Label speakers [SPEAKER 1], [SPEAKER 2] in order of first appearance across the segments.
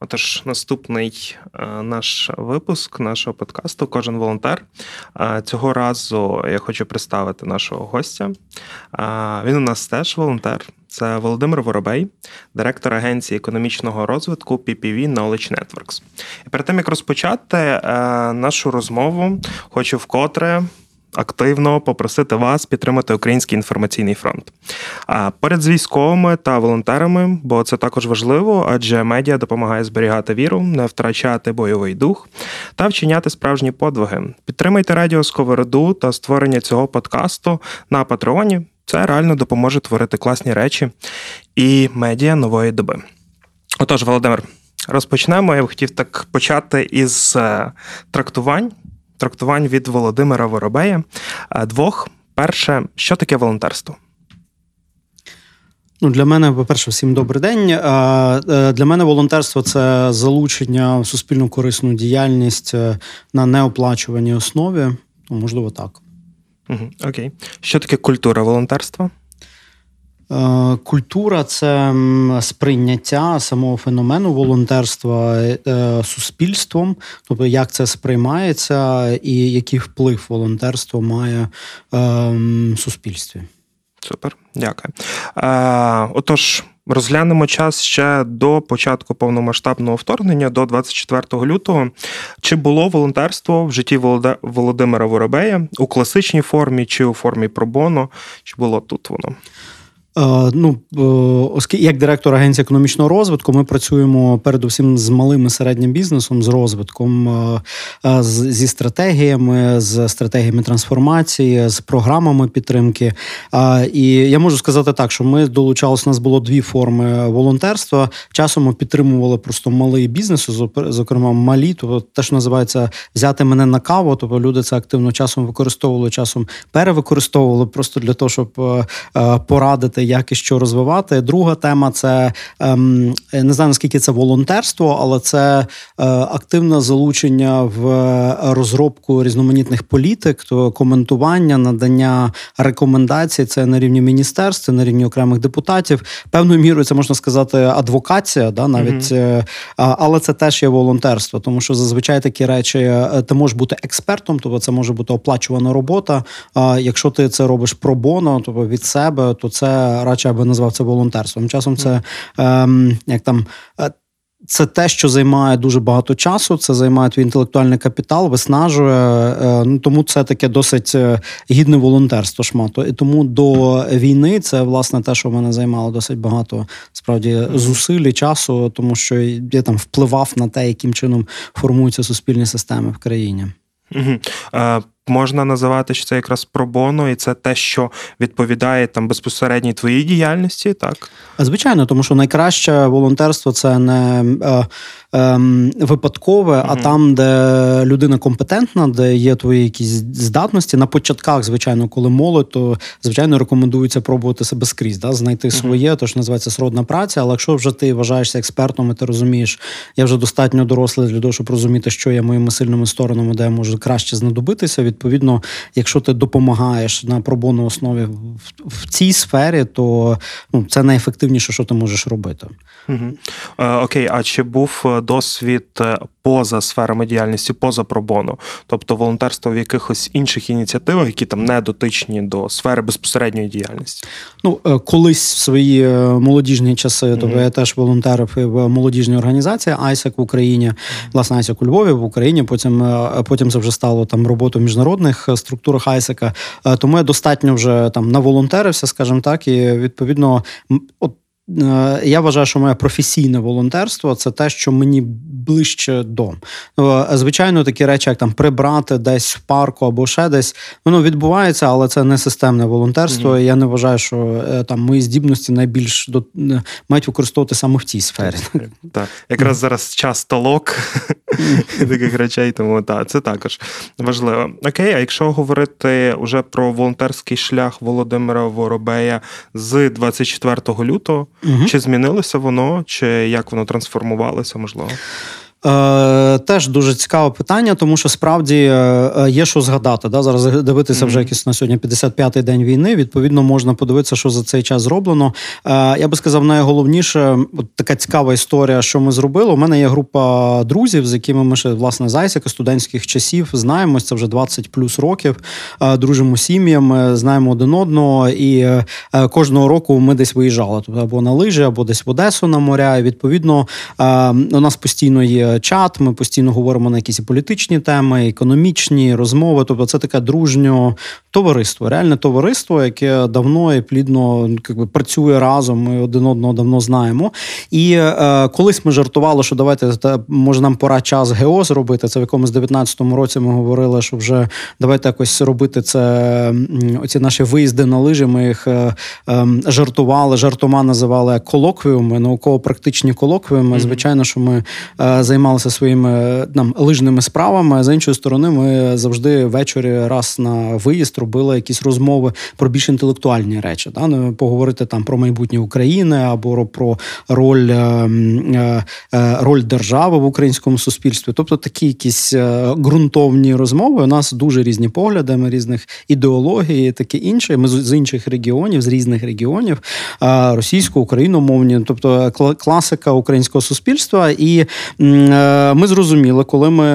[SPEAKER 1] Отож, наступний е, наш випуск нашого подкасту Кожен волонтер. Е, цього разу я хочу представити нашого гостя. Е, він у нас теж волонтер. Це Володимир Воробей, директор агенції економічного розвитку PPV Knowledge Networks. І перед тим як розпочати нашу розмову, хочу вкотре активно попросити вас підтримати Український інформаційний фронт. Поряд з військовими та волонтерами, бо це також важливо, адже медіа допомагає зберігати віру, не втрачати бойовий дух та вчиняти справжні подвиги. Підтримайте радіо Сковороду та створення цього подкасту на Патреоні. Це реально допоможе творити класні речі і медіа нової доби. Отож, Володимир, розпочнемо. Я б хотів так почати із е, трактувань трактувань від Володимира Воробея. Е, двох. Перше, що таке волонтерство?
[SPEAKER 2] Ну, Для мене, по-перше, всім добрий день. Е, е, для мене волонтерство це залучення в суспільну корисну діяльність на неоплачуваній основі. Ну, Можливо, так.
[SPEAKER 1] Угу, Окей. Що таке культура волонтерства?
[SPEAKER 2] Е, культура це сприйняття самого феномену волонтерства е, суспільством, тобто як це сприймається, і який вплив волонтерство має ем, в суспільстві.
[SPEAKER 1] Супер, дякую. Е, Отож, розглянемо час ще до початку повномасштабного вторгнення, до 24 лютого. Чи було волонтерство в житті Володимира Воробея у класичній формі чи у формі пробоно? Чи було тут воно?
[SPEAKER 2] Е, ну, е, оскільки як директор агенції економічного розвитку, ми працюємо передусім з малим і середнім бізнесом, з розвитком, е, зі стратегіями, з стратегіями трансформації, з програмами підтримки. І я можу сказати так, що ми долучалися, у нас було дві форми волонтерства. Часом ми підтримували просто малий бізнес, зокрема малі, тобто те, що називається взяти мене на каву. Тобто люди це активно часом використовували, часом перевикористовували просто для того, щоб порадити як і що розвивати. Друга тема це ем, не знаю наскільки це волонтерство, але це е, активне залучення в розробку різноманітних політик, то коментування, надання рекомендацій. Це на рівні міністерств, це на рівні окремих депутатів. Певною мірою це можна сказати адвокація, да навіть mm але це теж є волонтерство, тому що зазвичай такі речі е, ти можеш бути експертом, тобто це може бути оплачувана робота. Якщо ти це робиш пробоно, тобто від себе, то це радше би назвав це волонтерством. Часом це ем, як там. Е, це те, що займає дуже багато часу, це займає твій інтелектуальний капітал, виснажує. Е, ну тому це таке досить е, гідне волонтерство шмату. І тому до війни це власне те, що в мене займало досить багато справді зусиль і часу, тому що я там впливав на те, яким чином формуються суспільні системи в країні.
[SPEAKER 1] Угу можна називати, що це якраз пробоно, і це те, що відповідає там безпосередній твоїй діяльності, так?
[SPEAKER 2] Звичайно, тому що найкраще волонтерство це не е, е, випадкове, угу. а там, де людина компетентна, де є твої якісь здатності. На початках, звичайно, коли молодь, то звичайно рекомендується пробувати себе скрізь, да? знайти своє, угу. то що називається сродна праця. Але якщо вже ти вважаєшся експертом, і ти розумієш, я вже достатньо дорослий для того, щоб розуміти, що є моїми сильними сторонами, де я можу краще знадобитися. від відповідно, якщо ти допомагаєш на пробонній основі в, в цій сфері, то ну, це найефективніше, що ти можеш робити.
[SPEAKER 1] Угу. Окей, а чи був е, досвід е, поза сферами діяльності, поза пробону? Тобто волонтерство в якихось інших ініціативах, які там не дотичні до сфери безпосередньої діяльності?
[SPEAKER 2] Ну, колись в свої молодіжні часи, угу. тобто я теж волонтерив в молодіжній організації Айсак в Україні, власне, Айсак у Львові в Україні. Потім потім це вже стало там роботою міжнародною міжнародних е, структурах Айсека. Е, тому я достатньо вже там наволонтерився, скажімо так, і відповідно, от я вважаю, що моє професійне волонтерство це те, що мені ближче до. Е, звичайно, такі речі, як там прибрати десь в парку або ще десь, воно відбувається, але це не системне волонтерство. Mm-hmm. Я не вважаю, що там мої здібності найбільш до мають використовувати саме в цій сфері.
[SPEAKER 1] Так, якраз зараз час толок таких речей, тому так, це також важливо. Окей, а якщо говорити вже про волонтерський шлях Володимира Воробея з 24 лютого, угу. чи змінилося воно, чи як воно трансформувалося, можливо?
[SPEAKER 2] Е, Теж дуже цікаве питання, тому що справді е, е, є що згадати. Да? Зараз дивитися вже якийсь на сьогодні 55-й день війни. Відповідно, можна подивитися, що за цей час зроблено. Е, Я би сказав, найголовніше от така цікава історія, що ми зробили. У мене є група друзів, з якими ми ще власне з студентських часів знаємось. Це вже 20 плюс років. Е, дружимо сім'ями, знаємо один одного, і е, кожного року ми десь виїжджали тобто або на лижі, або десь в Одесу на моря. І, Відповідно, у нас постійно є чат. Ми постійно говоримо на якісь політичні теми, економічні розмови. Тобто, це таке дружнє товариство, реальне товариство, яке давно і плідно якби, працює разом. Ми один одного давно знаємо. І е, колись ми жартували, що давайте може нам пора час ГЕО зробити. Це в якомусь 19-му році ми говорили, що вже давайте якось робити це. Оці наші виїзди на лижі. Ми їх е, е, жартували, жартома називали колоквіуми, науково-практичні колоквіуми. Mm-hmm. Звичайно, що ми е, займалися своїми там лижними справами. З іншої сторони, ми завжди ввечері раз на виїзд робили якісь розмови про більш інтелектуальні речі. Да? Ну, поговорити там про майбутнє України або про роль е, е, е, роль держави в українському суспільстві. Тобто такі якісь ґрунтовні розмови. У нас дуже різні погляди, ми різних ідеологій, таке інше. Ми з інших регіонів, з різних регіонів, російсько, україномовні, тобто класика українського суспільства. І Е, ми зрозуміли, коли ми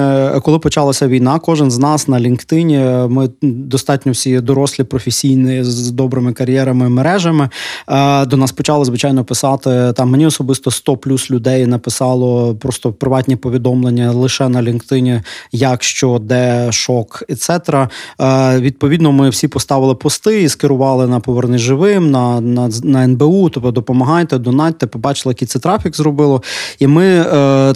[SPEAKER 2] коли почалася війна, кожен з нас на LinkedIn, ми достатньо всі дорослі, професійні з добрими кар'єрами, мережами. Е, до нас почали звичайно писати там. Мені особисто 100 плюс людей написало просто приватні повідомлення лише на LinkedIn, як що, де шок, etc. Е, відповідно, ми всі поставили пости і скерували на поверни живим, на на, на НБУ. Тобто допомагайте, донатьте, побачили, який це трафік зробило. І ми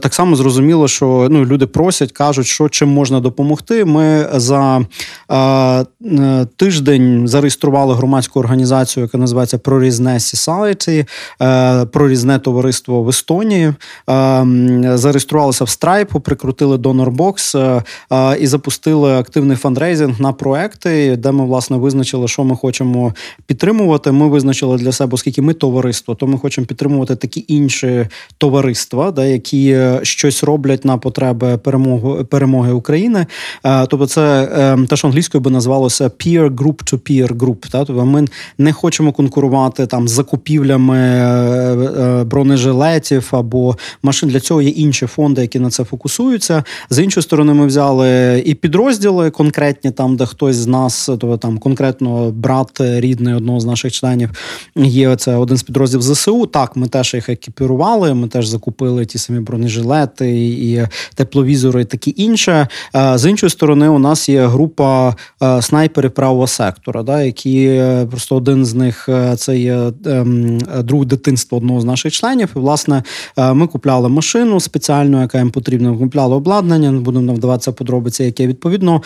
[SPEAKER 2] так само само зрозуміло, що ну люди просять, кажуть, що чим можна допомогти. Ми за е, тиждень зареєстрували громадську організацію, яка називається Прорізне Society, е, прорізне товариство в Естонії. Е, зареєструвалися в страйпу, прикрутили Донорбокс е, е, і запустили активний фандрейзинг на проекти, де ми власне визначили, що ми хочемо підтримувати. Ми визначили для себе, оскільки ми товариство, то ми хочемо підтримувати такі інші товариства, да, які е, щось роблять на потреби перемоги перемоги України. Е, тобто, це е, те, що англійською би назвалося peer group to peer group. Та? Тобто ми не хочемо конкурувати там з закупівлями е, бронежилетів або машин. Для цього є інші фонди, які на це фокусуються. З іншої сторони, ми взяли і підрозділи конкретні, там де хтось з нас, тобто там конкретно брат рідний одного з наших членів є. Це один з підрозділів ЗСУ. Так, ми теж їх екіпірували. Ми теж закупили ті самі бронежилети інтернети, і тепловізори, і таке інше. З іншої сторони, у нас є група снайперів правого сектора, да, які е, просто один з них е, це є ем, друг дитинства одного з наших членів. І, власне, е, ми купляли машину спеціальну, яка їм потрібна. Ми купляли обладнання, не будемо вдаватися подробиці, яке відповідно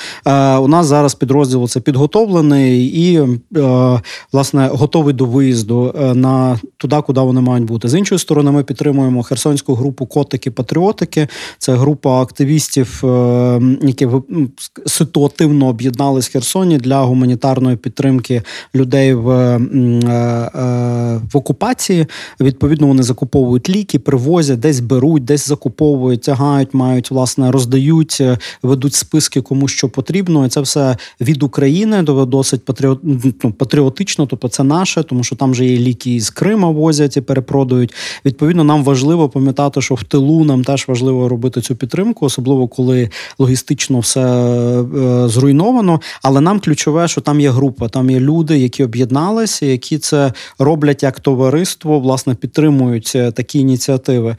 [SPEAKER 2] у нас зараз підрозділ це підготовлений і власне готовий до виїзду на туди, куди вони мають бути. З іншої сторони, ми підтримуємо херсонську групу Котики Патріот. Це група активістів, е, які ситуативно об'єднались в Херсоні для гуманітарної підтримки людей в е, е, в окупації. Відповідно, вони закуповують ліки, привозять, десь беруть, десь закуповують, тягають, мають власне роздають, ведуть списки, кому що потрібно. І це все від України досить патріот, ну, патріотично, тобто це наше, тому що там вже є ліки з Крима возять і перепродають. Відповідно, нам важливо пам'ятати, що в тилу нам теж важливо важливо робити цю підтримку, особливо коли логістично все е, зруйновано. Але нам ключове, що там є група, там є люди, які об'єдналися, які це роблять як товариство, власне, підтримують е, такі ініціативи.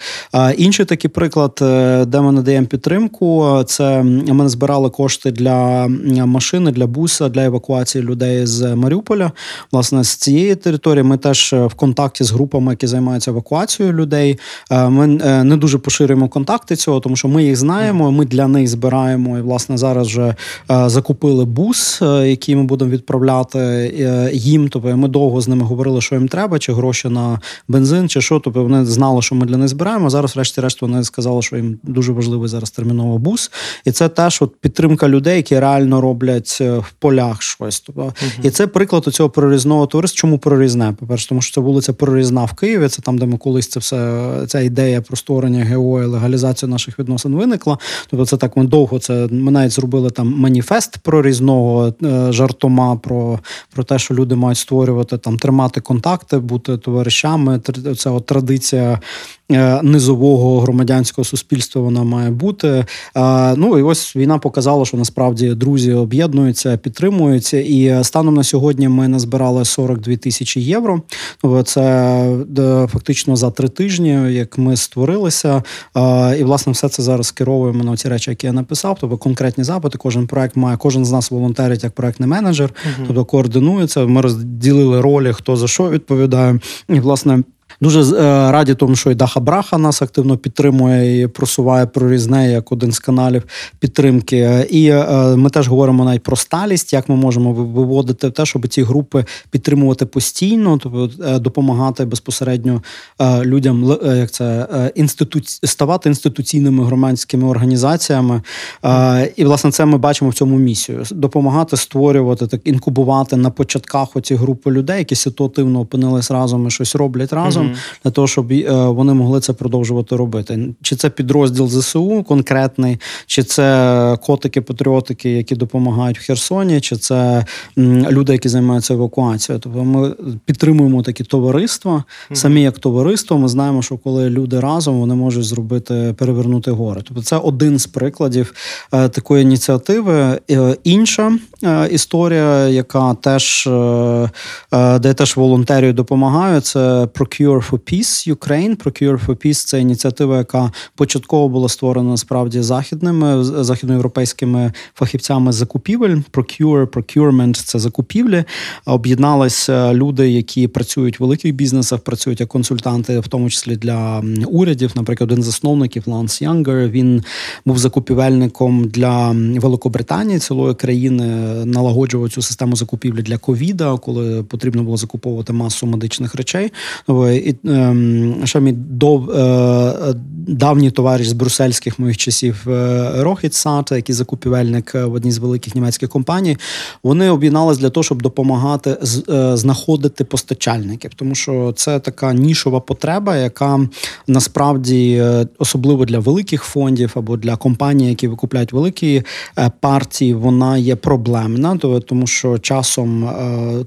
[SPEAKER 2] Інший такий приклад, е, де ми надаємо підтримку, це ми збирали кошти для машини, для буса, для евакуації людей з Маріуполя. Власне, з цієї території ми теж в контакті з групами, які займаються евакуацією людей. Ми не дуже поширюємо контакти цього, тому що ми їх знаємо. Ми для них збираємо і власне зараз вже закупили бус, який ми будемо відправляти їм. Тобто ми довго з ними говорили, що їм треба, чи гроші на бензин, чи що. Тобто вони знали, що ми для них збираємо. Зараз, врешті-решт, вони сказали, що їм дуже важливий зараз терміново бус, і це теж от підтримка людей, які реально роблять е, в полях щось. Тобто, uh і це приклад у цього прорізного товариства. Чому прорізне? По перше, тому що це вулиця Прорізна в Києві. Це там, де ми колись це все ця ідея про створення ГО і легалізацію наших відносин виникла. Тобто, це так ми довго це ми навіть зробили там маніфест прорізного е, жартома про, про те, що люди мають створювати там, тримати контакти, бути товаришами. Це от традиція низового громадянського суспільства вона має бути. Е, ну і ось війна показала, що насправді друзі об'єднуються, підтримуються. І станом на сьогодні ми назбирали 42 тисячі євро. Це е, фактично за три тижні, як ми створилися. І власне все це зараз скеровуємо на ці речі, які я написав. Тобто конкретні запити. Кожен проект має, кожен з нас волонтерить як проектний менеджер, uh тобто координується. Ми розділили ролі, хто за що відповідає, і власне. Дуже е, раді тому, що і Даха Браха нас активно підтримує і просуває прорізне як один з каналів підтримки. І е, ми теж говоримо навіть про сталість, як ми можемо виводити те, щоб ці групи підтримувати постійно, тобто е, допомагати безпосередньо людям, як це інститу... ставати інституційними громадськими організаціями. І власне це ми бачимо в цьому місію: допомагати створювати так, інкубувати на початках оці групи людей, які ситуативно опинились разом і щось роблять разом для того, щоб е, вони могли це продовжувати робити. Чи це підрозділ ЗСУ конкретний, чи це котики-патріотики, які допомагають в Херсоні, чи це люди, які займаються евакуацією. Тобто ми підтримуємо такі товариства. Самі як товариство, ми знаємо, що коли люди разом вони можуть зробити перевернути гори. Тобто, це один з прикладів е, такої ініціативи. Е, інша історія, яка теж де теж волонтерію допомагаю, це Procure for Peace Ukraine. Procure for Peace – це ініціатива, яка початково була створена насправді західними західноєвропейськими фахівцями закупівель. Procure, procurement – це закупівлі. Об'єдналися люди, які працюють в великих бізнесах, працюють як консультанти, в тому числі для урядів. Наприклад, один з засновників Ланс Янгер. Він був закупівельником для Великобританії цілої країни, налагоджував цю систему закупівлі для ковіда, коли потрібно було закуповувати масу медичних речей. І ем, ще мій дов, е, давній товариш з брюссельських моїх часів е, Рохіт Сат, який закупівельник в одній з великих німецьких компаній, вони об'єднались для того, щоб допомагати е, знаходити постачальників, тому що це така нішова потреба, яка насправді особливо для великих фондів або для компаній, які викупляють великі партії, вона є проблемна, тому що часом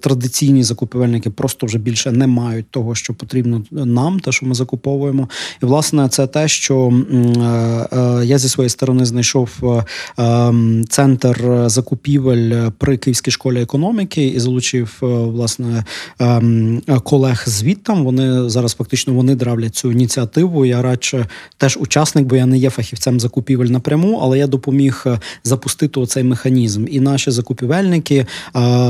[SPEAKER 2] традиційні закупівельники просто вже більше не мають того, що потрібно нам, те, що ми закуповуємо. І власне це те, що е, е, я зі своєї сторони знайшов е, центр закупівель при Київській школі економіки і залучив власне колег звідтам. Вони зараз фактично вони дравлять цю ініціативу. Я радше теж учасник, бо я не є фахівцем закупівель напряму, але я допоміг запустити оцей механізм. І наші закупівельники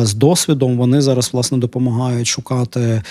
[SPEAKER 2] з досвідом вони зараз власне допомагають шукати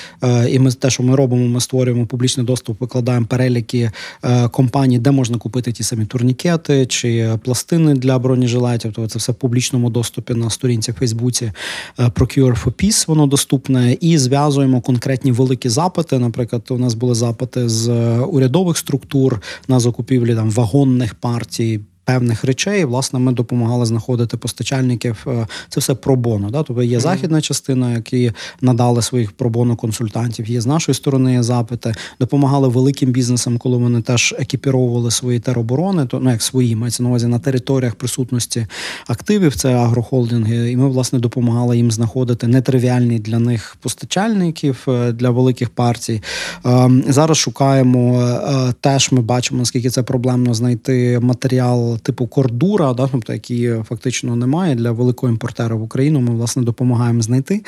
[SPEAKER 2] і ми те, що ми робимо, ми створюємо публічний доступ, викладаємо переліки е, компаній, де можна купити ті самі турнікети чи пластини для бронежилетів. Тобто це все в публічному доступі на сторінці в Фейсбуці е, Procure for Peace, Воно доступне, і зв'язуємо конкретні великі запити. Наприклад, у нас були запити з урядових структур на закупівлі там вагонних партій певних речей. Власне, ми допомагали знаходити постачальників. Е, Це все пробоно. Да? Тобто є західна частина, які надали своїх пробоно консультантів. Є з нашої сторони є запити. Допомагали великим бізнесам, коли вони теж екіпіровували свої тероборони, то ну як свої мається на увазі на територіях присутності активів. Це агрохолдинги, і ми власне допомагали їм знаходити нетривіальні для них постачальників е, для великих партій. Е, Зараз шукаємо е, теж. Ми бачимо наскільки це проблемно знайти матеріал типу кордура, да, тобто які фактично немає для великого імпортера в Україну. Ми власне допомагаємо знайти.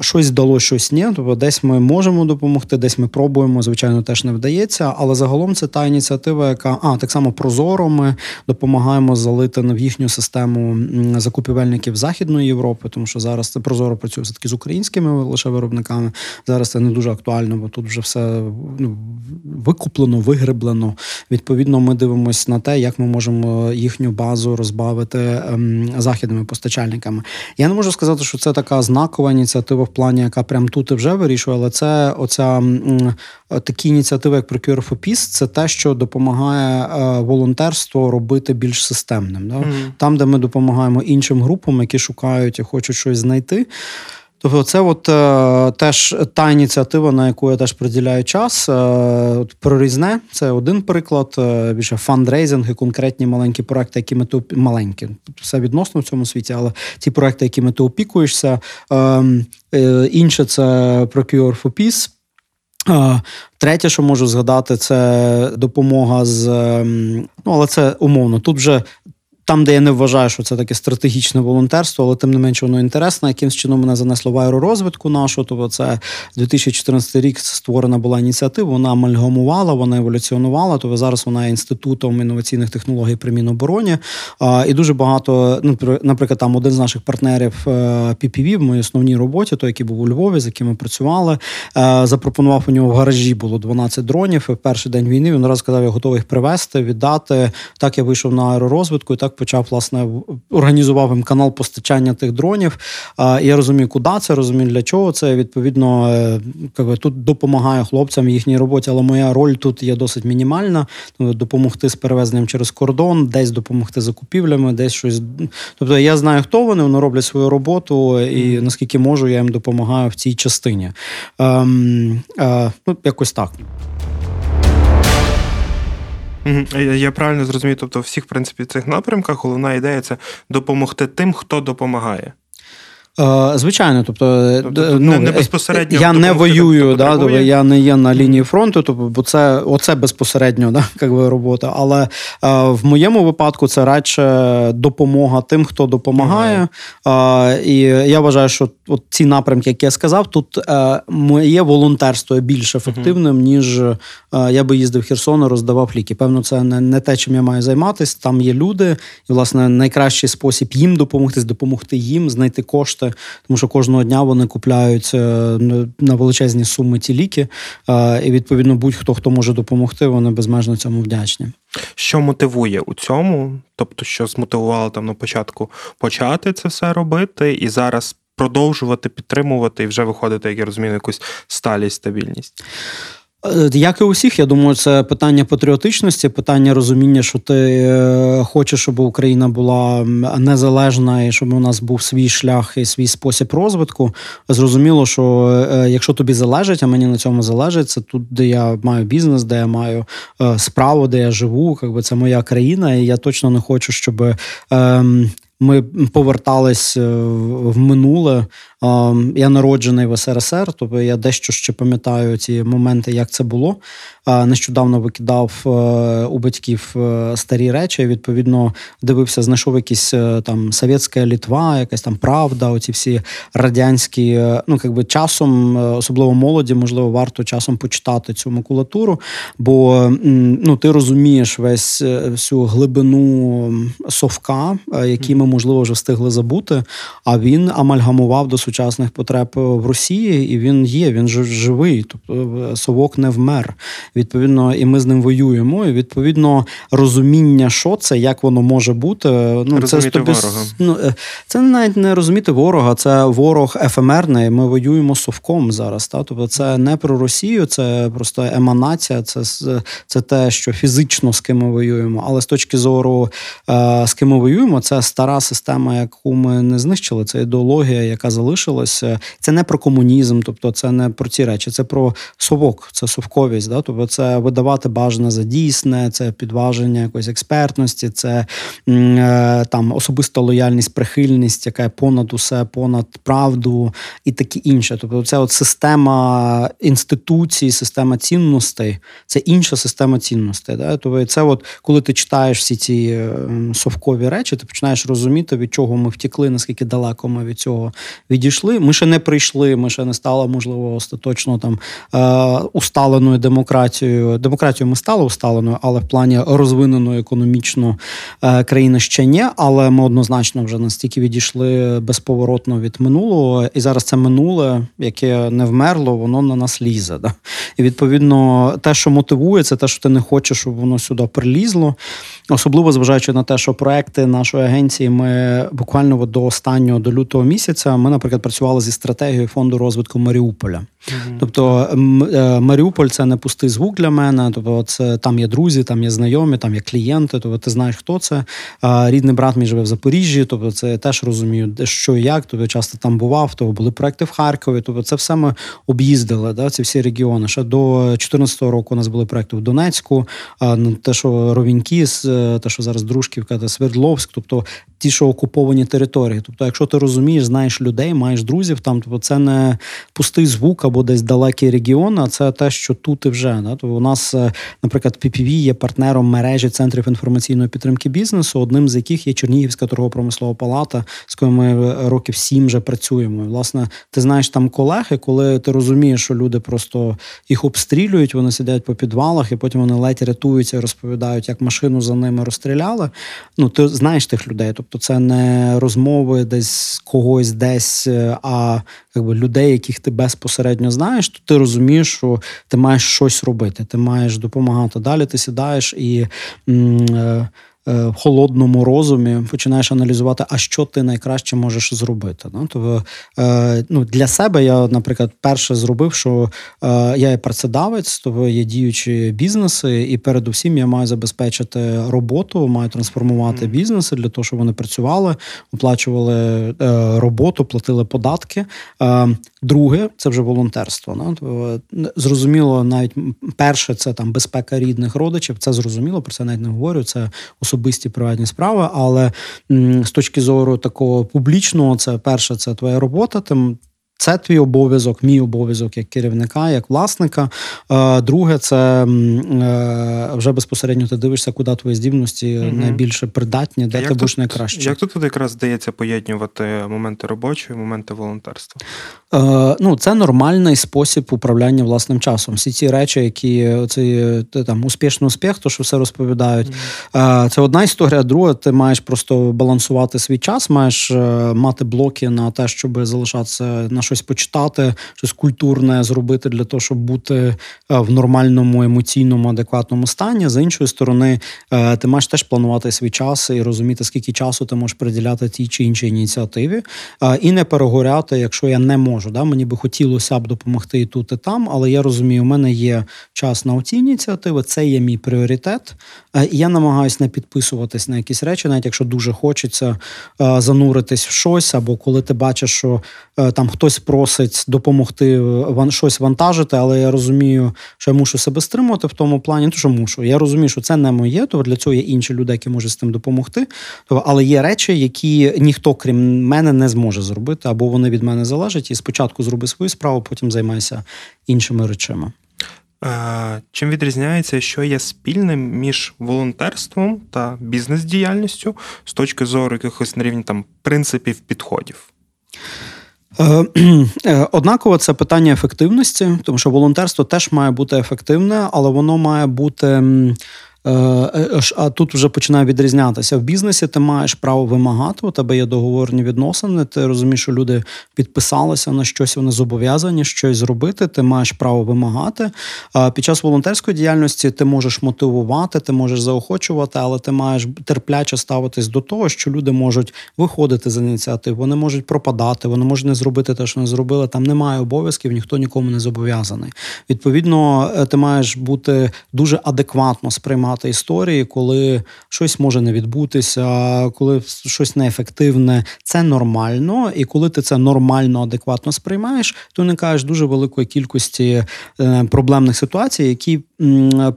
[SPEAKER 2] Щось вдалося, щось ні. Тобто, десь ми можемо допомогти, десь ми пробуємо. Звичайно, теж не вдається. Але загалом це та ініціатива, яка а так само прозоро. Ми допомагаємо залити в їхню систему закупівельників Західної Європи, тому що зараз це прозоро працює все таки з українськими лише виробниками. Зараз це не дуже актуально, бо тут вже все ну, викуплено, вигреблено. Відповідно, ми дивимося на те, як ми можемо їхню базу розбавити ем, західними постачальниками. Я не можу сказати, що це така знакова ініціатива в плані, яка прям тут і вже вирішує, але це оця такі ініціативи, як Procure for Peace, це те, що допомагає е, волонтерство робити більш системним. Да?
[SPEAKER 1] Мгм.
[SPEAKER 2] Там, де ми допомагаємо іншим групам, які шукають і хочуть щось знайти. Тобто, це от е, теж та ініціатива, на яку я теж приділяю час. Е, от прорізне це один приклад. Е, більше фандрейзинг і конкретні маленькі проекти, які ти оп- маленькі. Все відносно в цьому світі, але ті проекти, якими ти опікуєшся. Е, е, інше це Procure for Peace. Е, Третє, що можу згадати, це допомога з ем, ну, але це умовно. Тут вже там, де я не вважаю, що це таке стратегічне волонтерство, але тим не менше воно інтересне. Якимсь чином мене занесло в аеророзвитку нашу. Тобто, це 2014 рік створена була ініціатива. Вона амальгамувала, вона еволюціонувала. Тобто зараз вона є інститутом інноваційних технологій при Мінобороні. І дуже багато, ну, наприклад, там один з наших партнерів е, PPV в моїй основній роботі, той, який був у Львові, з яким ми працювали, е, запропонував у нього в гаражі було 12 дронів. В перший день війни він раз сказав, я готовий їх привезти, віддати. Так я вийшов на аеророзвитку і так почав власне організував їм канал постачання тих дронів. І я розумію, куди це, розумію, для чого це. Відповідно, е, якби, тут допомагаю хлопцям в їхній роботі, але моя роль тут є досить мінімальна. Ну, Допомогти з перевезенням через кордон, десь допомогти закупівлями, десь щось. Тобто я знаю, хто вони, вони роблять свою роботу, і наскільки можу, я їм допомагаю в цій частині. Ем, е, ну, якось так.
[SPEAKER 1] Мгм. Я- правильно зрозумів, тобто, всіх, в принципі, цих напрямках головна ідея це допомогти тим, хто допомагає.
[SPEAKER 2] Е, Звичайно, тобто,
[SPEAKER 1] Тобто
[SPEAKER 2] ну,
[SPEAKER 1] не- не безпосередньо
[SPEAKER 2] я не воюю, да,
[SPEAKER 1] потребує.
[SPEAKER 2] тобто я не є на лінії фронту, тобто, бо це оце безпосередньо да, як би, робота. Але е, в моєму випадку це радше допомога тим, хто допомагає. Е, і я вважаю, що от ці напрямки, які я сказав, тут е, моє волонтерство є більш ефективним, ніж е, я би їздив в Херсон і роздавав ліки. Певно, це не, не те, чим я маю займатися. Там є люди, і власне найкращий спосіб їм допомогти, допомогти їм знайти кошти, тому що кожного дня вони купляють е, на величезні суми ті ліки. е, І відповідно будь-хто хто може допомогти, вони безмежно цьому вдячні.
[SPEAKER 1] Що мотивує у цьому? Тобто, що змотивувало там на початку почати це все робити, і зараз продовжувати підтримувати і вже виходити, як я розумію, якусь сталість, стабільність.
[SPEAKER 2] Е, Як і у всіх, я думаю, це питання патріотичності, питання розуміння, що ти е, хочеш, щоб Україна була незалежна і щоб у нас був свій шлях і свій спосіб розвитку. Зрозуміло, що е, якщо тобі залежить, а мені на цьому залежить, це тут, де я маю бізнес, де я маю справу, де я живу, якби це моя країна, і я точно не хочу, щоб. ем, Ми повертались в минуле. Ем, Я народжений в СРСР, тобто я дещо ще пам'ятаю ці моменти, як це було. Е, Нещодавно викидав е, у батьків е, старі речі. Відповідно, дивився, знайшов якісь там совєтська Літва, якась там правда, оці всі радянські. Ну, якби часом, особливо молоді, можливо, варто часом почитати цю макулатуру, бо ну, ти розумієш весь всю глибину совка, який ми, можливо, вже встигли забути. А він амальгамував до сучасних потреб в Росії, і він є, він ж живий. Тобто совок не вмер. Відповідно, і ми з ним воюємо. І відповідно розуміння, що це, як воно може бути. Ну
[SPEAKER 1] Розуміти
[SPEAKER 2] це тобі,
[SPEAKER 1] ворога.
[SPEAKER 2] Ну, е, це навіть не розуміти ворога, це ворог ефемерний. Ми воюємо совком зараз. Та? Тобто це не про Росію, це просто еманація, це, це те, що фізично з ким ми воюємо. Але з точки зору е, з ким ми воюємо, це стара система, яку ми не знищили. Це ідеологія, яка залишилася. Це не про комунізм, тобто це не про ці речі, це про совок, це совковість. Да? Тобто це видавати бажане за дійсне, це підваження якоїсь експертності, це е, там особиста лояльність, прихильність, яка понад усе, понад правду і таке інше. Тобто, це от система інституцій, система цінностей, це інша система цінностей. Да? Тобто, це от коли ти читаєш всі ці е, совкові речі, ти починаєш розуміти, від чого ми втікли, наскільки далеко ми від цього відійшли. Ми ще не прийшли, ми ще не стали, можливо, остаточно там е, усталеною демократією. Демократією ми стали усталеною, але в плані розвиненої економічно е, країни ще ні. Але ми однозначно вже настільки відійшли безповоротно від минулого, і зараз це минуле, яке не вмерло, воно на нас лізе. Да? І відповідно, те, що мотивує, це те, що ти не хочеш, щоб воно сюди прилізло. Особливо зважаючи на те, що проекти нашої агенції ми буквально до останнього до лютого місяця ми, наприклад, працювали зі стратегією фонду розвитку Маріуполя. Тобто м- е, Маріуполь це не пустий звук для мене. Тобто, це там є друзі, там є знайомі, там є клієнти. Тобто, ти знаєш, хто це. Рідний брат мій живе в Запоріжжі. Тобто, це я теж розумію, де що і як. Тобто часто там бував. Тобто були проекти в Харкові. Тобто, це все ми об'їздили. Да, ці всі регіони. Ще до 2014 року у нас були проекти в Донецьку. Ну, те, що Ровінькі, е, те, що зараз Дружківка та Свердловськ, тобто ті, що окуповані території. Тобто, якщо ти розумієш, знаєш людей, маєш друзів там, тобто це не пустий звук або десь далекий регіон, а це те, що тут і вже. Да? Тобто у нас, е, наприклад, PPV є партнером мережі центрів інформаційної підтримки бізнесу, одним з яких є Чернігівська торгово-промислова палата, з якою ми е, років сім вже працюємо. І, власне, ти знаєш там колеги, коли ти розумієш, що люди просто їх обстрілюють, вони сидять по підвалах, і потім вони ледь рятуються і розповідають, як машину за ними розстріляли. Ну, ти знаєш тих людей. Тобто, це не розмови десь когось десь, е, а якби людей, яких ти безпосередньо знаєш, то ти розумієш, що ти маєш щось робити, ти маєш допомагати. Далі ти сідаєш і. м, е, В холодному розумі починаєш аналізувати, а що ти найкраще можеш зробити. Ну, тобто, е, ну, для себе я, наприклад, перше зробив, що е, я є працедавець, тобто є діючі бізнеси, і передусім я маю забезпечити роботу, маю трансформувати
[SPEAKER 1] Мгм.
[SPEAKER 2] бізнеси для того, щоб вони працювали, оплачували е, роботу, платили податки. Е, друге, це вже волонтерство. Ну, тобто, е, зрозуміло, навіть перше, це там безпека рідних родичів. Це зрозуміло, про це навіть не говорю. Це особисті приватні справи. Але з точки зору такого публічного, це перше, це твоя робота. Тим це твій обов'язок, мій обов'язок як керівника, як власника. Е, Друге, це е, вже безпосередньо ти дивишся, куди твої здібності
[SPEAKER 1] Мгм.
[SPEAKER 2] найбільше придатні, де
[SPEAKER 1] А
[SPEAKER 2] ти будеш найкраще.
[SPEAKER 1] Як тут якраз здається поєднувати моменти робочої, моменти волонтерства?
[SPEAKER 2] Е, ну, це нормальний спосіб управляння власним часом. Всі ці речі, які цей там успішний успіх, то що все розповідають. Е, це одна історія. Друга, ти маєш просто балансувати свій час, маєш е, мати блоки на те, щоб залишатися на щось почитати, щось культурне зробити для того, щоб бути е, в нормальному емоційному, адекватному стані. З іншої сторони, е, ти маєш теж планувати свій час і розуміти, скільки часу ти можеш приділяти тій чи іншій ініціативі, е, і не перегоряти, якщо я не можу. Да? Мені би хотілося б допомогти і тут, і там, але я розумію, у мене є час на оці ініціативи, це є мій пріоритет. І я намагаюся не підписуватись на якісь речі, навіть якщо дуже хочеться зануритись в щось, або коли ти бачиш, що там хтось просить допомогти е, щось вантажити, але я розумію, що я мушу себе стримувати в тому плані, ну, то що мушу. Я розумію, що це не моє, то для цього є інші люди, які можуть з тим допомогти. Але є речі, які ніхто, крім мене, не зможе зробити, або вони від мене залежать. І спочатку зроби свою справу, потім займайся іншими речами.
[SPEAKER 1] Е, Чим відрізняється, що є спільним між волонтерством та бізнес-діяльністю з точки зору якихось на рівні там принципів підходів?
[SPEAKER 2] Е, е, Однаково це питання ефективності, тому що волонтерство теж має бути ефективне, але воно має бути а тут вже починає відрізнятися. В бізнесі ти маєш право вимагати, у тебе є договорні відносини, ти розумієш, що люди підписалися на щось, вони зобов'язані щось зробити, ти маєш право вимагати. Під час волонтерської діяльності ти можеш мотивувати, ти можеш заохочувати, але ти маєш терпляче ставитись до того, що люди можуть виходити з ініціатив, вони можуть пропадати, вони можуть не зробити те, що не зробили. Там немає обов'язків, ніхто нікому не зобов'язаний. Відповідно, ти маєш бути дуже адекватно сприймати багато історії, коли щось може не відбутися, коли щось неефективне. Це нормально, і коли ти це нормально, адекватно сприймаєш, то уникаєш дуже великої кількості е, проблемних ситуацій, які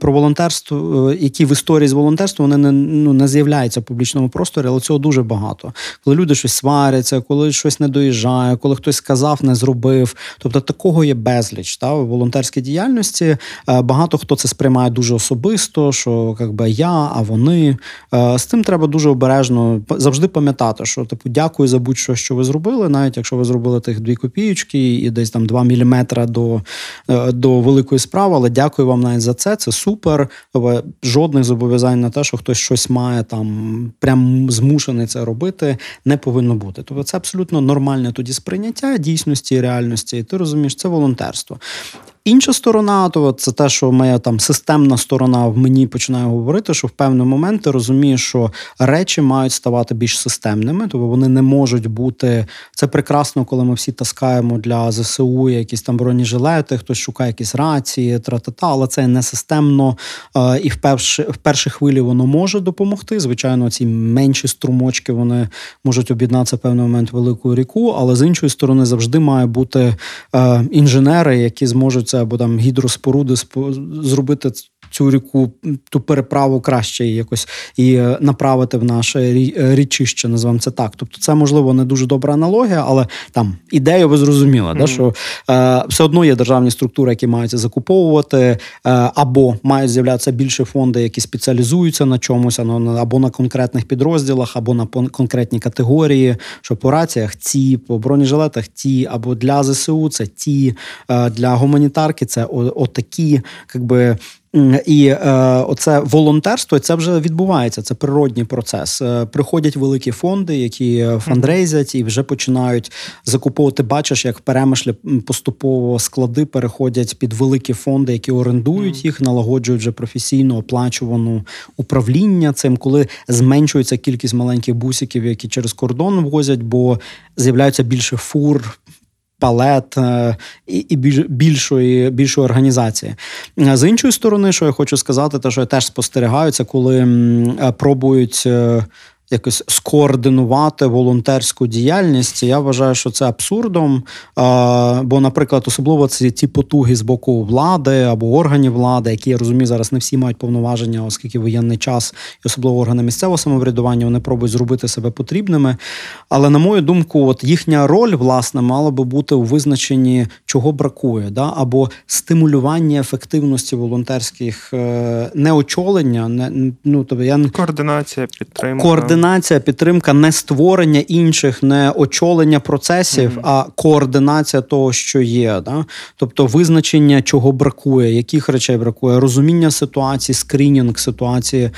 [SPEAKER 2] про волонтерство, е, які в історії з волонтерством вони не ну не з'являються в публічному просторі, але цього дуже багато. Коли люди щось сваряться, коли щось не доїжджає, коли хтось сказав, не зробив. Тобто такого є безліч. Та в волонтерській діяльності е, багато хто це сприймає дуже особисто. що якби я, а вони. Е, з цим треба дуже обережно завжди пам'ятати, що типу дякую за будь-що, що ви зробили, навіть якщо ви зробили тих дві копійки і десь там 2 міліметра до е, до великої справи, але дякую вам навіть за це. Це супер. Жодних зобов'язань на те, що хтось щось має там, прям змушений це робити, не повинно бути. Тобто це абсолютно нормальне тоді сприйняття дійсності і реальності. І ти розумієш, це волонтерство. Інша сторона, то це те, що моя там системна сторона в мені починає говорити, що в певний момент ти розумієш, що речі мають ставати більш системними, тобто вони не можуть бути. Це прекрасно, коли ми всі таскаємо для ЗСУ якісь там бронежилети, хтось шукає якісь рації, тра-та-та, але це не системно. І в перші, в першій хвилі воно може допомогти. Звичайно, ці менші струмочки вони можуть об'єднатися в певний момент в велику ріку, але з іншої сторони завжди має бути інженери, які зможуть це або там гідроспоруди зробити цю ріку, ту переправу краще якось і е, направити в наше е, річище, називаємо це так. Тобто, це можливо не дуже добра аналогія, але там ідею ви зрозуміли, mm-hmm. да, що е, все одно є державні структури, які мають закуповувати, е, або мають з'являтися більше фонди, які спеціалізуються на чомусь, або на конкретних підрозділах, або на конкретні категорії, що по раціях ці, по бронежилетах ті, або для ЗСУ це ті, е, для гуманітарки це отакі, якби. І е, оце волонтерство це вже відбувається. Це природній процес. Е, приходять великі фонди, які фандрейзять і вже починають закуповувати. Бачиш, як перемишлі поступово склади переходять під великі фонди, які орендують їх, налагоджують вже професійно оплачувану управління цим, коли зменшується кількість маленьких бусиків, які через кордон возять, бо з'являються більше фур палет е, і і більшої більшої організації. З іншої сторони, що я хочу сказати, те, що я теж спостерігаю, це коли е, пробують е, якось скоординувати волонтерську діяльність. Я вважаю, що це абсурдом. Бо, наприклад, особливо це ті потуги з боку влади або органів влади, які я розумію, зараз не всі мають повноваження, оскільки воєнний час, і особливо органи місцевого самоврядування, вони пробують зробити себе потрібними. Але на мою думку, от їхня роль власне мала би бути у визначенні, чого бракує, да? або стимулювання ефективності волонтерських е, не очолення, не ну тобто я
[SPEAKER 1] координація підтримка.
[SPEAKER 2] Координація координація, підтримка, не створення інших, не очолення процесів, mm-hmm. а координація того, що є. Да? Тобто визначення, чого бракує, яких речей бракує, розуміння ситуації, скринінг ситуації е,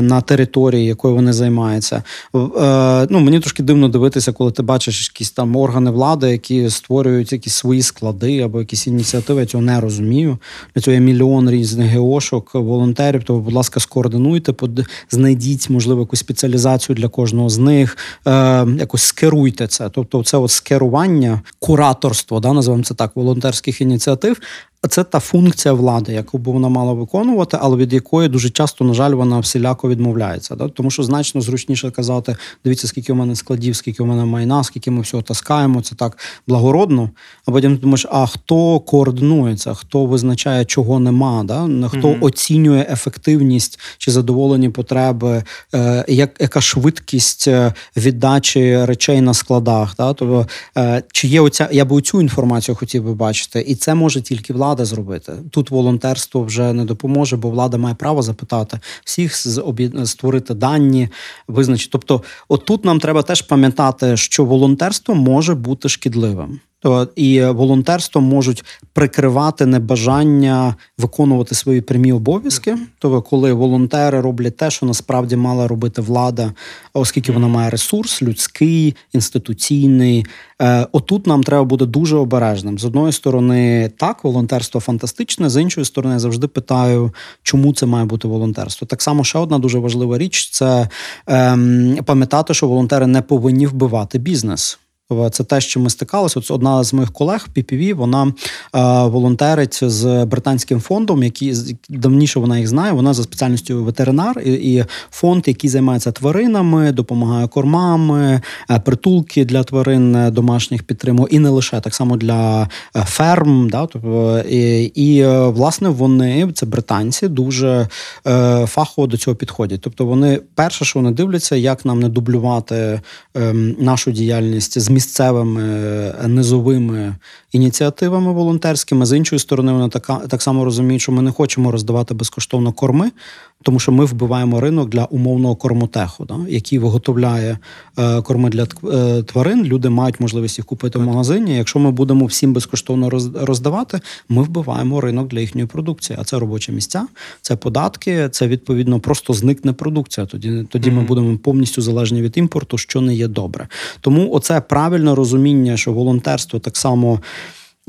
[SPEAKER 2] на території, якою вони займаються. Е, ну, Мені трошки дивно дивитися, коли ти бачиш якісь там органи влади, які створюють якісь свої склади або якісь ініціативи. Я цього не розумію. Для цього є мільйон різних геошок, волонтерів. То, будь ласка, скоординуйте, знайдіть, можливо, якусь спеціальність спеціалізацію для кожного з них. Е, Якось скеруйте це. Тобто, це от скерування, кураторство, да, називаємо це так, волонтерських ініціатив. Це та функція влади, яку б вона мала виконувати, але від якої дуже часто, на жаль, вона всіляко відмовляється. Да? Тому що значно зручніше казати: дивіться, скільки у мене складів, скільки у мене майна, скільки ми всього таскаємо. Це так благородно. А потім ти думаєш, а хто координується, хто визначає, чого нема, да? хто mm оцінює ефективність чи задоволені потреби, е, як, яка швидкість е, віддачі речей на складах? Да? Тобто, е, чи є оця, я би цю інформацію хотів би бачити, і це може тільки влада влада зробити. Тут волонтерство вже не допоможе, бо влада має право запитати всіх створити дані, визначити. Тобто, отут нам треба теж пам'ятати, що волонтерство може бути шкідливим. То і волонтерством можуть прикривати небажання виконувати свої прямі обов'язки. Тобто, коли волонтери роблять те, що насправді мала робити влада, оскільки вона має ресурс людський, інституційний. Е, отут нам треба бути дуже обережним. З одної сторони, так, волонтерство фантастичне, з іншої сторони, я завжди питаю, чому це має бути волонтерство. Так само ще одна дуже важлива річ це ем, пам'ятати, що волонтери не повинні вбивати бізнес. Це те, що ми стикалися. От одна з моїх колег PPV, вона е, волонтерить з британським фондом, який давніше вона їх знає. Вона за спеціальністю ветеринар і, фонд, який займається тваринами, допомагає кормами, е, притулки для тварин е, домашніх підтримує, і не лише так само для ферм. Да, тобто, і, і власне вони це британці дуже фахово до цього підходять. Тобто, вони перше, що вони дивляться, як нам не дублювати е, нашу діяльність з місцевими е, низовими ініціативами волонтерськими. З іншої сторони, вони така так само розуміють, що ми не хочемо роздавати безкоштовно корми, тому що ми вбиваємо ринок для умовного кормотеху, да, який виготовляє е, корми для е, тварин. Люди мають можливість їх купити в магазині. Якщо ми будемо всім безкоштовно роздавати, ми вбиваємо ринок для їхньої продукції. А це робочі місця, це податки, це відповідно просто зникне продукція. Тоді тоді mm-hmm. ми будемо повністю залежні від імпорту, що не є добре. Тому оце правильне розуміння, що волонтерство так само.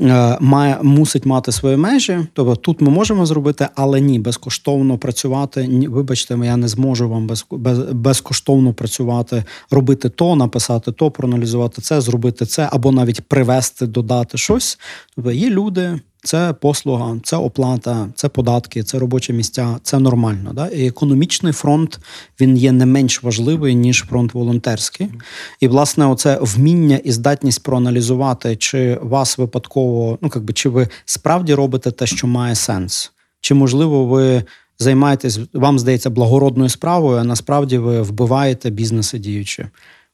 [SPEAKER 2] Е, має мусить мати свої межі. Тобто тут ми можемо зробити, але ні, безкоштовно працювати. Вибачте, я не зможу вам без, без, безкоштовно працювати, робити то, написати то, проаналізувати це, зробити це, або навіть привести, додати щось. Тобто є люди, це послуга, це оплата, це податки, це робочі місця. Це нормально. Да? І економічний фронт він є не менш важливий ніж фронт волонтерський. І власне, оце вміння і здатність проаналізувати, чи вас випадково, ну якби чи ви справді робите те, що має сенс, чи можливо ви. Займаєтесь, вам здається, благородною справою, а насправді ви вбиваєте бізнеси діючі.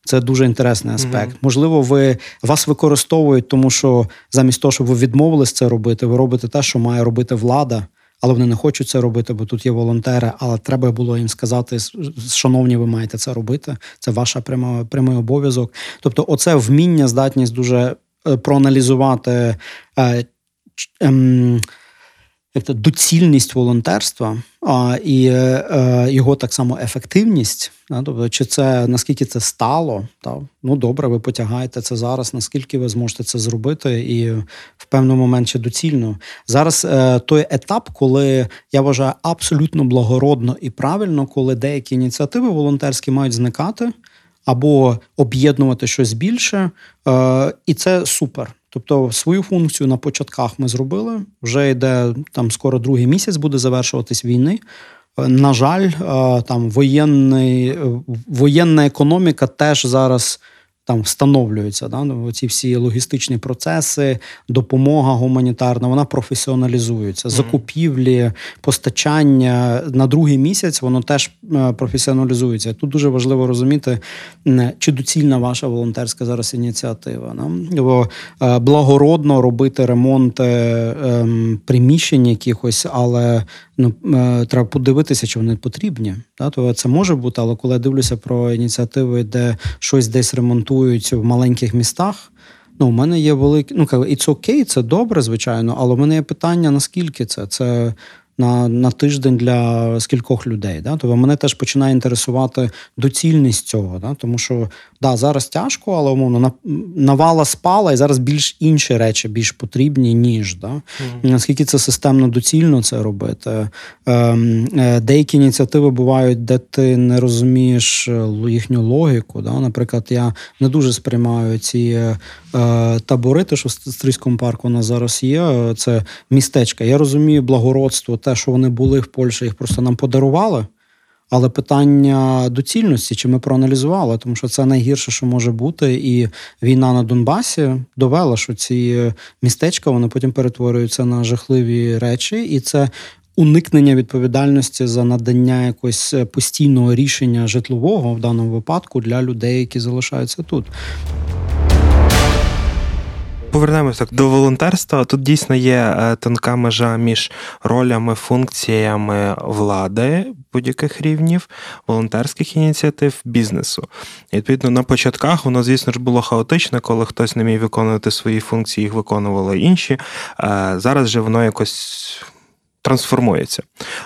[SPEAKER 2] Це дуже інтересний аспект. Mm-hmm. Можливо, ви вас використовують, тому що замість того, щоб ви відмовились це робити, ви робите те, що має робити влада, але вони не хочуть це робити, бо тут є волонтери. Але треба було їм сказати, шановні, ви маєте це робити. Це ваша пряма прямий обов'язок. Тобто, оце вміння, здатність дуже е, проаналізувати. Е, е, як то доцільність волонтерства а, і е, його так само ефективність. Да, тобто, чи це наскільки це стало? Та, ну добре, ви потягаєте це зараз, наскільки ви зможете це зробити, і в певний момент чи доцільно. Зараз е, той етап, коли я вважаю абсолютно благородно і правильно, коли деякі ініціативи волонтерські мають зникати або об'єднувати щось більше, е, і це супер. Тобто свою функцію на початках ми зробили. Вже йде там скоро другий місяць буде завершуватись війни. Е, на жаль, е, там воєнний, е, воєнна економіка теж зараз там встановлюються да, ну, ці всі логістичні процеси, допомога гуманітарна, вона професіоналізується. Закупівлі, постачання на другий місяць воно теж е, професіоналізується. Тут дуже важливо розуміти, чи доцільна ваша волонтерська зараз ініціатива. Бо е, благородно робити ремонт ем, приміщень якихось, але ну, е, треба подивитися, чи вони потрібні. То це може бути, але коли я дивлюся про ініціативи, де щось десь ремонтують ремонтують в маленьких містах. Ну, у мене є великі. Ну, it's окей, це добре, звичайно, але у мене є питання: наскільки це? Це на на тиждень для скількох людей. Да? Тобто мене теж починає інтересувати доцільність цього. Да? Тому що да, зараз тяжко, але умовно навала спала, і зараз більш інші речі більш потрібні, ніж. Да? Mm. Наскільки це системно доцільно це робити? Ем, е, Деякі ініціативи бувають, де ти не розумієш е, їхню логіку. Да? Наприклад, я не дуже сприймаю ці е, табори, те, що в Стрийському парку у нас зараз є. Це містечка. Я розумію благородство те, що вони були в Польщі, їх просто нам подарували. Але питання доцільності, чи ми проаналізували, тому що це найгірше, що може бути, і війна на Донбасі довела, що ці містечка вони потім перетворюються на жахливі речі, і це уникнення відповідальності за надання якогось постійного рішення житлового в даному випадку для людей, які залишаються тут.
[SPEAKER 1] Повернемося до волонтерства. Тут дійсно є е, тонка межа між ролями, функціями влади будь-яких рівнів, волонтерських ініціатив, бізнесу. І, відповідно, на початках воно, звісно ж, було хаотичне, коли хтось не міг виконувати свої функції, їх виконували інші. Е, Зараз же воно якось трансформується.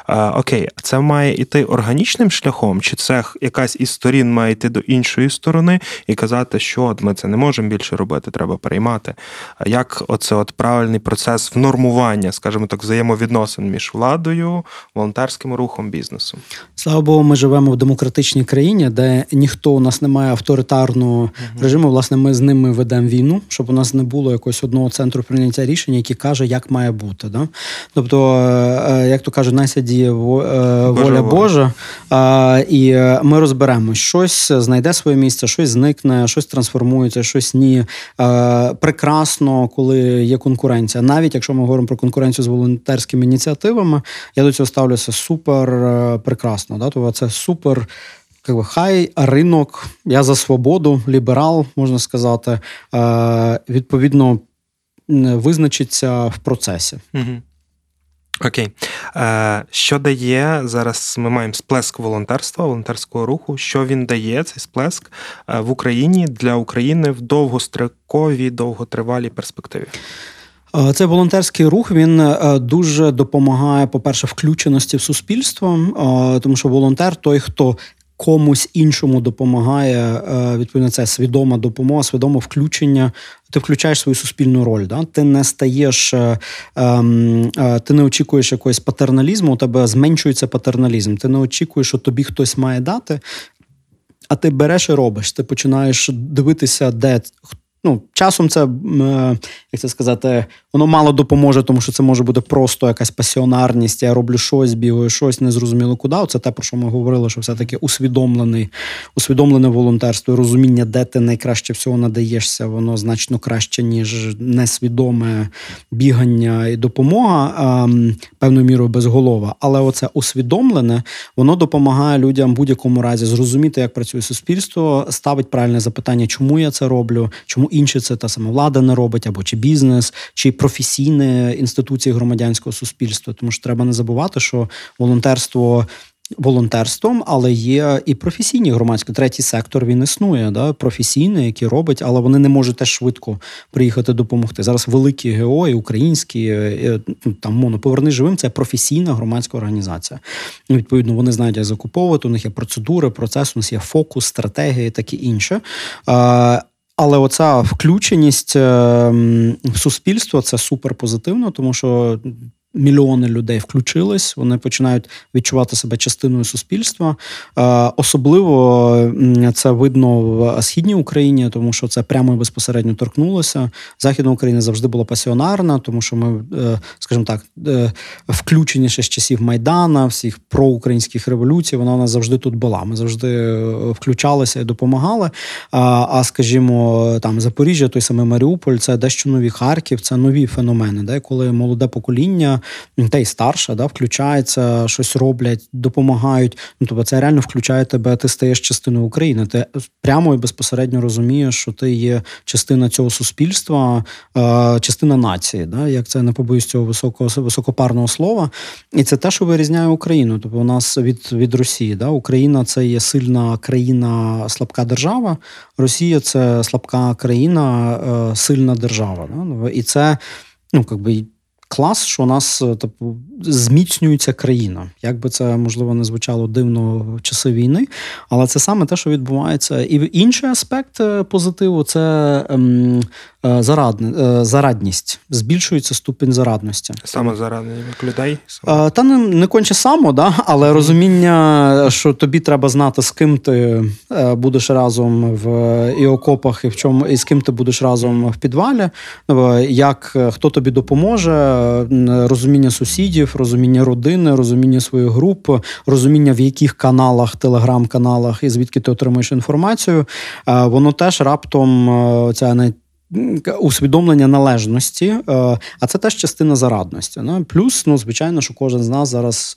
[SPEAKER 1] А, Окей, це має йти органічним шляхом, чи це якась із сторін має йти до іншої сторони і казати, що от ми це не можемо більше робити, треба переймати. А Як оце от правильний процес внормування, скажімо так, взаємовідносин між владою, волонтерським рухом, бізнесом?
[SPEAKER 2] Слава Богу, ми живемо в демократичній країні, де ніхто у нас не має авторитарного режиму. Власне, ми з ними ведемо війну, щоб у нас не було якогось одного центру прийняття рішень, який каже, як має бути. Да? Тобто, як то кажуть, найся діє е,
[SPEAKER 1] Божа
[SPEAKER 2] воля
[SPEAKER 1] воля.
[SPEAKER 2] Божа, і е, ми розберемо, щось знайде своє місце, щось зникне, щось трансформується, щось ні. Е, Прекрасно, коли є конкуренція. Навіть якщо ми говоримо про конкуренцію з волонтерськими ініціативами, я до цього ставлюся супер е, прекрасно. Да? Тобто це супер. Хай ринок, я за свободу, ліберал, можна сказати, е, відповідно визначиться в процесі.
[SPEAKER 1] Угу. Окей. Е, що дає зараз? Ми маємо сплеск волонтерства, волонтерського руху. Що він дає, цей сплеск е, в Україні для України в довгостроковій, довготривалій перспективі?
[SPEAKER 2] Е, Цей волонтерський рух він дуже допомагає, по-перше, включеності в суспільство, тому що волонтер той, хто комусь іншому допомагає, е, відповідно, це свідома допомога, свідоме включення. Ти включаєш свою суспільну роль. Да? Ти не стаєш, е, ем, е, ти не очікуєш якогось патерналізму, у тебе зменшується патерналізм. Ти не очікуєш, що тобі хтось має дати. А ти береш і робиш. Ти починаєш дивитися, де ну, часом це, як це сказати, воно мало допоможе, тому що це може бути просто якась пасіонарність. Я роблю щось, бігаю, щось незрозуміло куди. Це те, про що ми говорили, що все-таки усвідомлений, усвідомлене волонтерство, розуміння, де ти найкраще всього надаєшся, воно значно краще, ніж несвідоме бігання і допомога, ем, певною мірою безголова. Але оце усвідомлене, воно допомагає людям в будь-якому разі зрозуміти, як працює суспільство, ставить правильне запитання, чому я це роблю, чому інші це та сама влада не робить, або чи бізнес, чи професійні інституції громадянського суспільства. Тому що треба не забувати, що волонтерство. Волонтерством, але є і професійні громадські третій сектор. Він існує, да, професійний, який робить, але вони не можуть теж швидко приїхати допомогти. Зараз великі ГО і українські е, ну, там моно поверни живим. Це професійна громадська організація. Ну, Відповідно, вони знають, як закуповувати. У них є процедури, процес, у нас є фокус, стратегія і таке інше. Але оця включеність е, в суспільство це супер позитивно, тому що мільйони людей включились, вони починають відчувати себе частиною суспільства. Е, Особливо це видно в східній Україні, тому що це прямо і безпосередньо торкнулося. Західна Україна завжди була пасіонарна, тому що ми, е, скажімо так, е, включені ще з часів Майдана, всіх проукраїнських революцій. Вона у нас завжди тут була. Ми завжди включалися і допомагали. А скажімо, там Запоріжжя, той самий Маріуполь, це дещо нові Харків, це нові феномени, де коли молоде покоління, та й старше, да, включається, щось роблять, допомагають. Ну тобто це реально включає тебе, ти стаєш частиною України. Ти прямо і безпосередньо розумієш, що ти є частина цього суспільства, е, частина нації, да, як це не побоюсь цього високого високопарного слова. І це те, що вирізняє Україну. Тобто у нас від, від Росії. Да, Україна це є сильна країна, слабка держава. Росія це слабка країна, е, сильна держава. Да? І це ну, якби. Клас, що у нас типу, зміцнюється країна. Як би це можливо не звучало дивно в часи війни, але це саме те, що відбувається. І інший аспект е, позитиву це ем, зарадне, зарадність. Збільшується ступінь зарадності.
[SPEAKER 1] Саме заради людей?
[SPEAKER 2] Саме. Та не, не конче само, да? але розуміння, що тобі треба знати, з ким ти будеш разом в і окопах, і в чому, і з ким ти будеш разом в підвалі, як хто тобі допоможе, розуміння сусідів, розуміння родини, розуміння своєї групи, розуміння в яких каналах, телеграм-каналах і звідки ти отримуєш інформацію, воно теж раптом ця усвідомлення належності, а це теж частина зарадності. Плюс, ну, звичайно, що кожен з нас зараз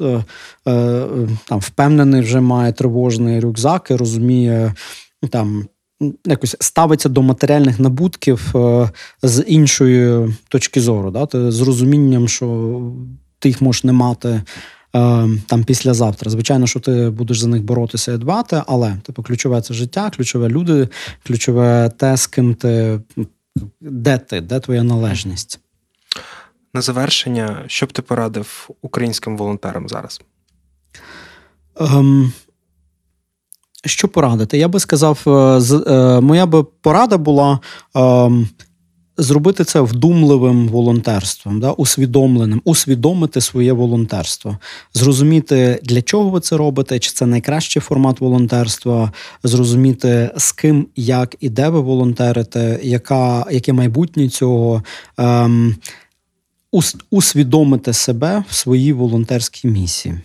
[SPEAKER 2] там впевнений, вже має тривожний рюкзак і розуміє там. Якось ставиться до матеріальних набутків е, з іншої точки зору, да? З розумінням, що ти їх можеш не мати е, там післязавтра. Звичайно, що ти будеш за них боротися і дбати, але типу, ключове це життя, ключове люди, ключове те, з ким ти, де ти, де твоя належність.
[SPEAKER 1] На завершення, що б ти порадив українським волонтерам зараз?
[SPEAKER 2] Ем, що порадити? Я би сказав, е, е, моя би порада була ем, зробити це вдумливим волонтерством, да, усвідомленим, усвідомити своє волонтерство, зрозуміти, для чого ви це робите, чи це найкращий формат волонтерства, зрозуміти, з ким, як і де ви волонтерите, яка, яке майбутнє цього. Ем, усвідомити себе в своїй волонтерській місії.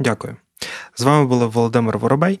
[SPEAKER 1] Дякую. З вами були Володимир Воробей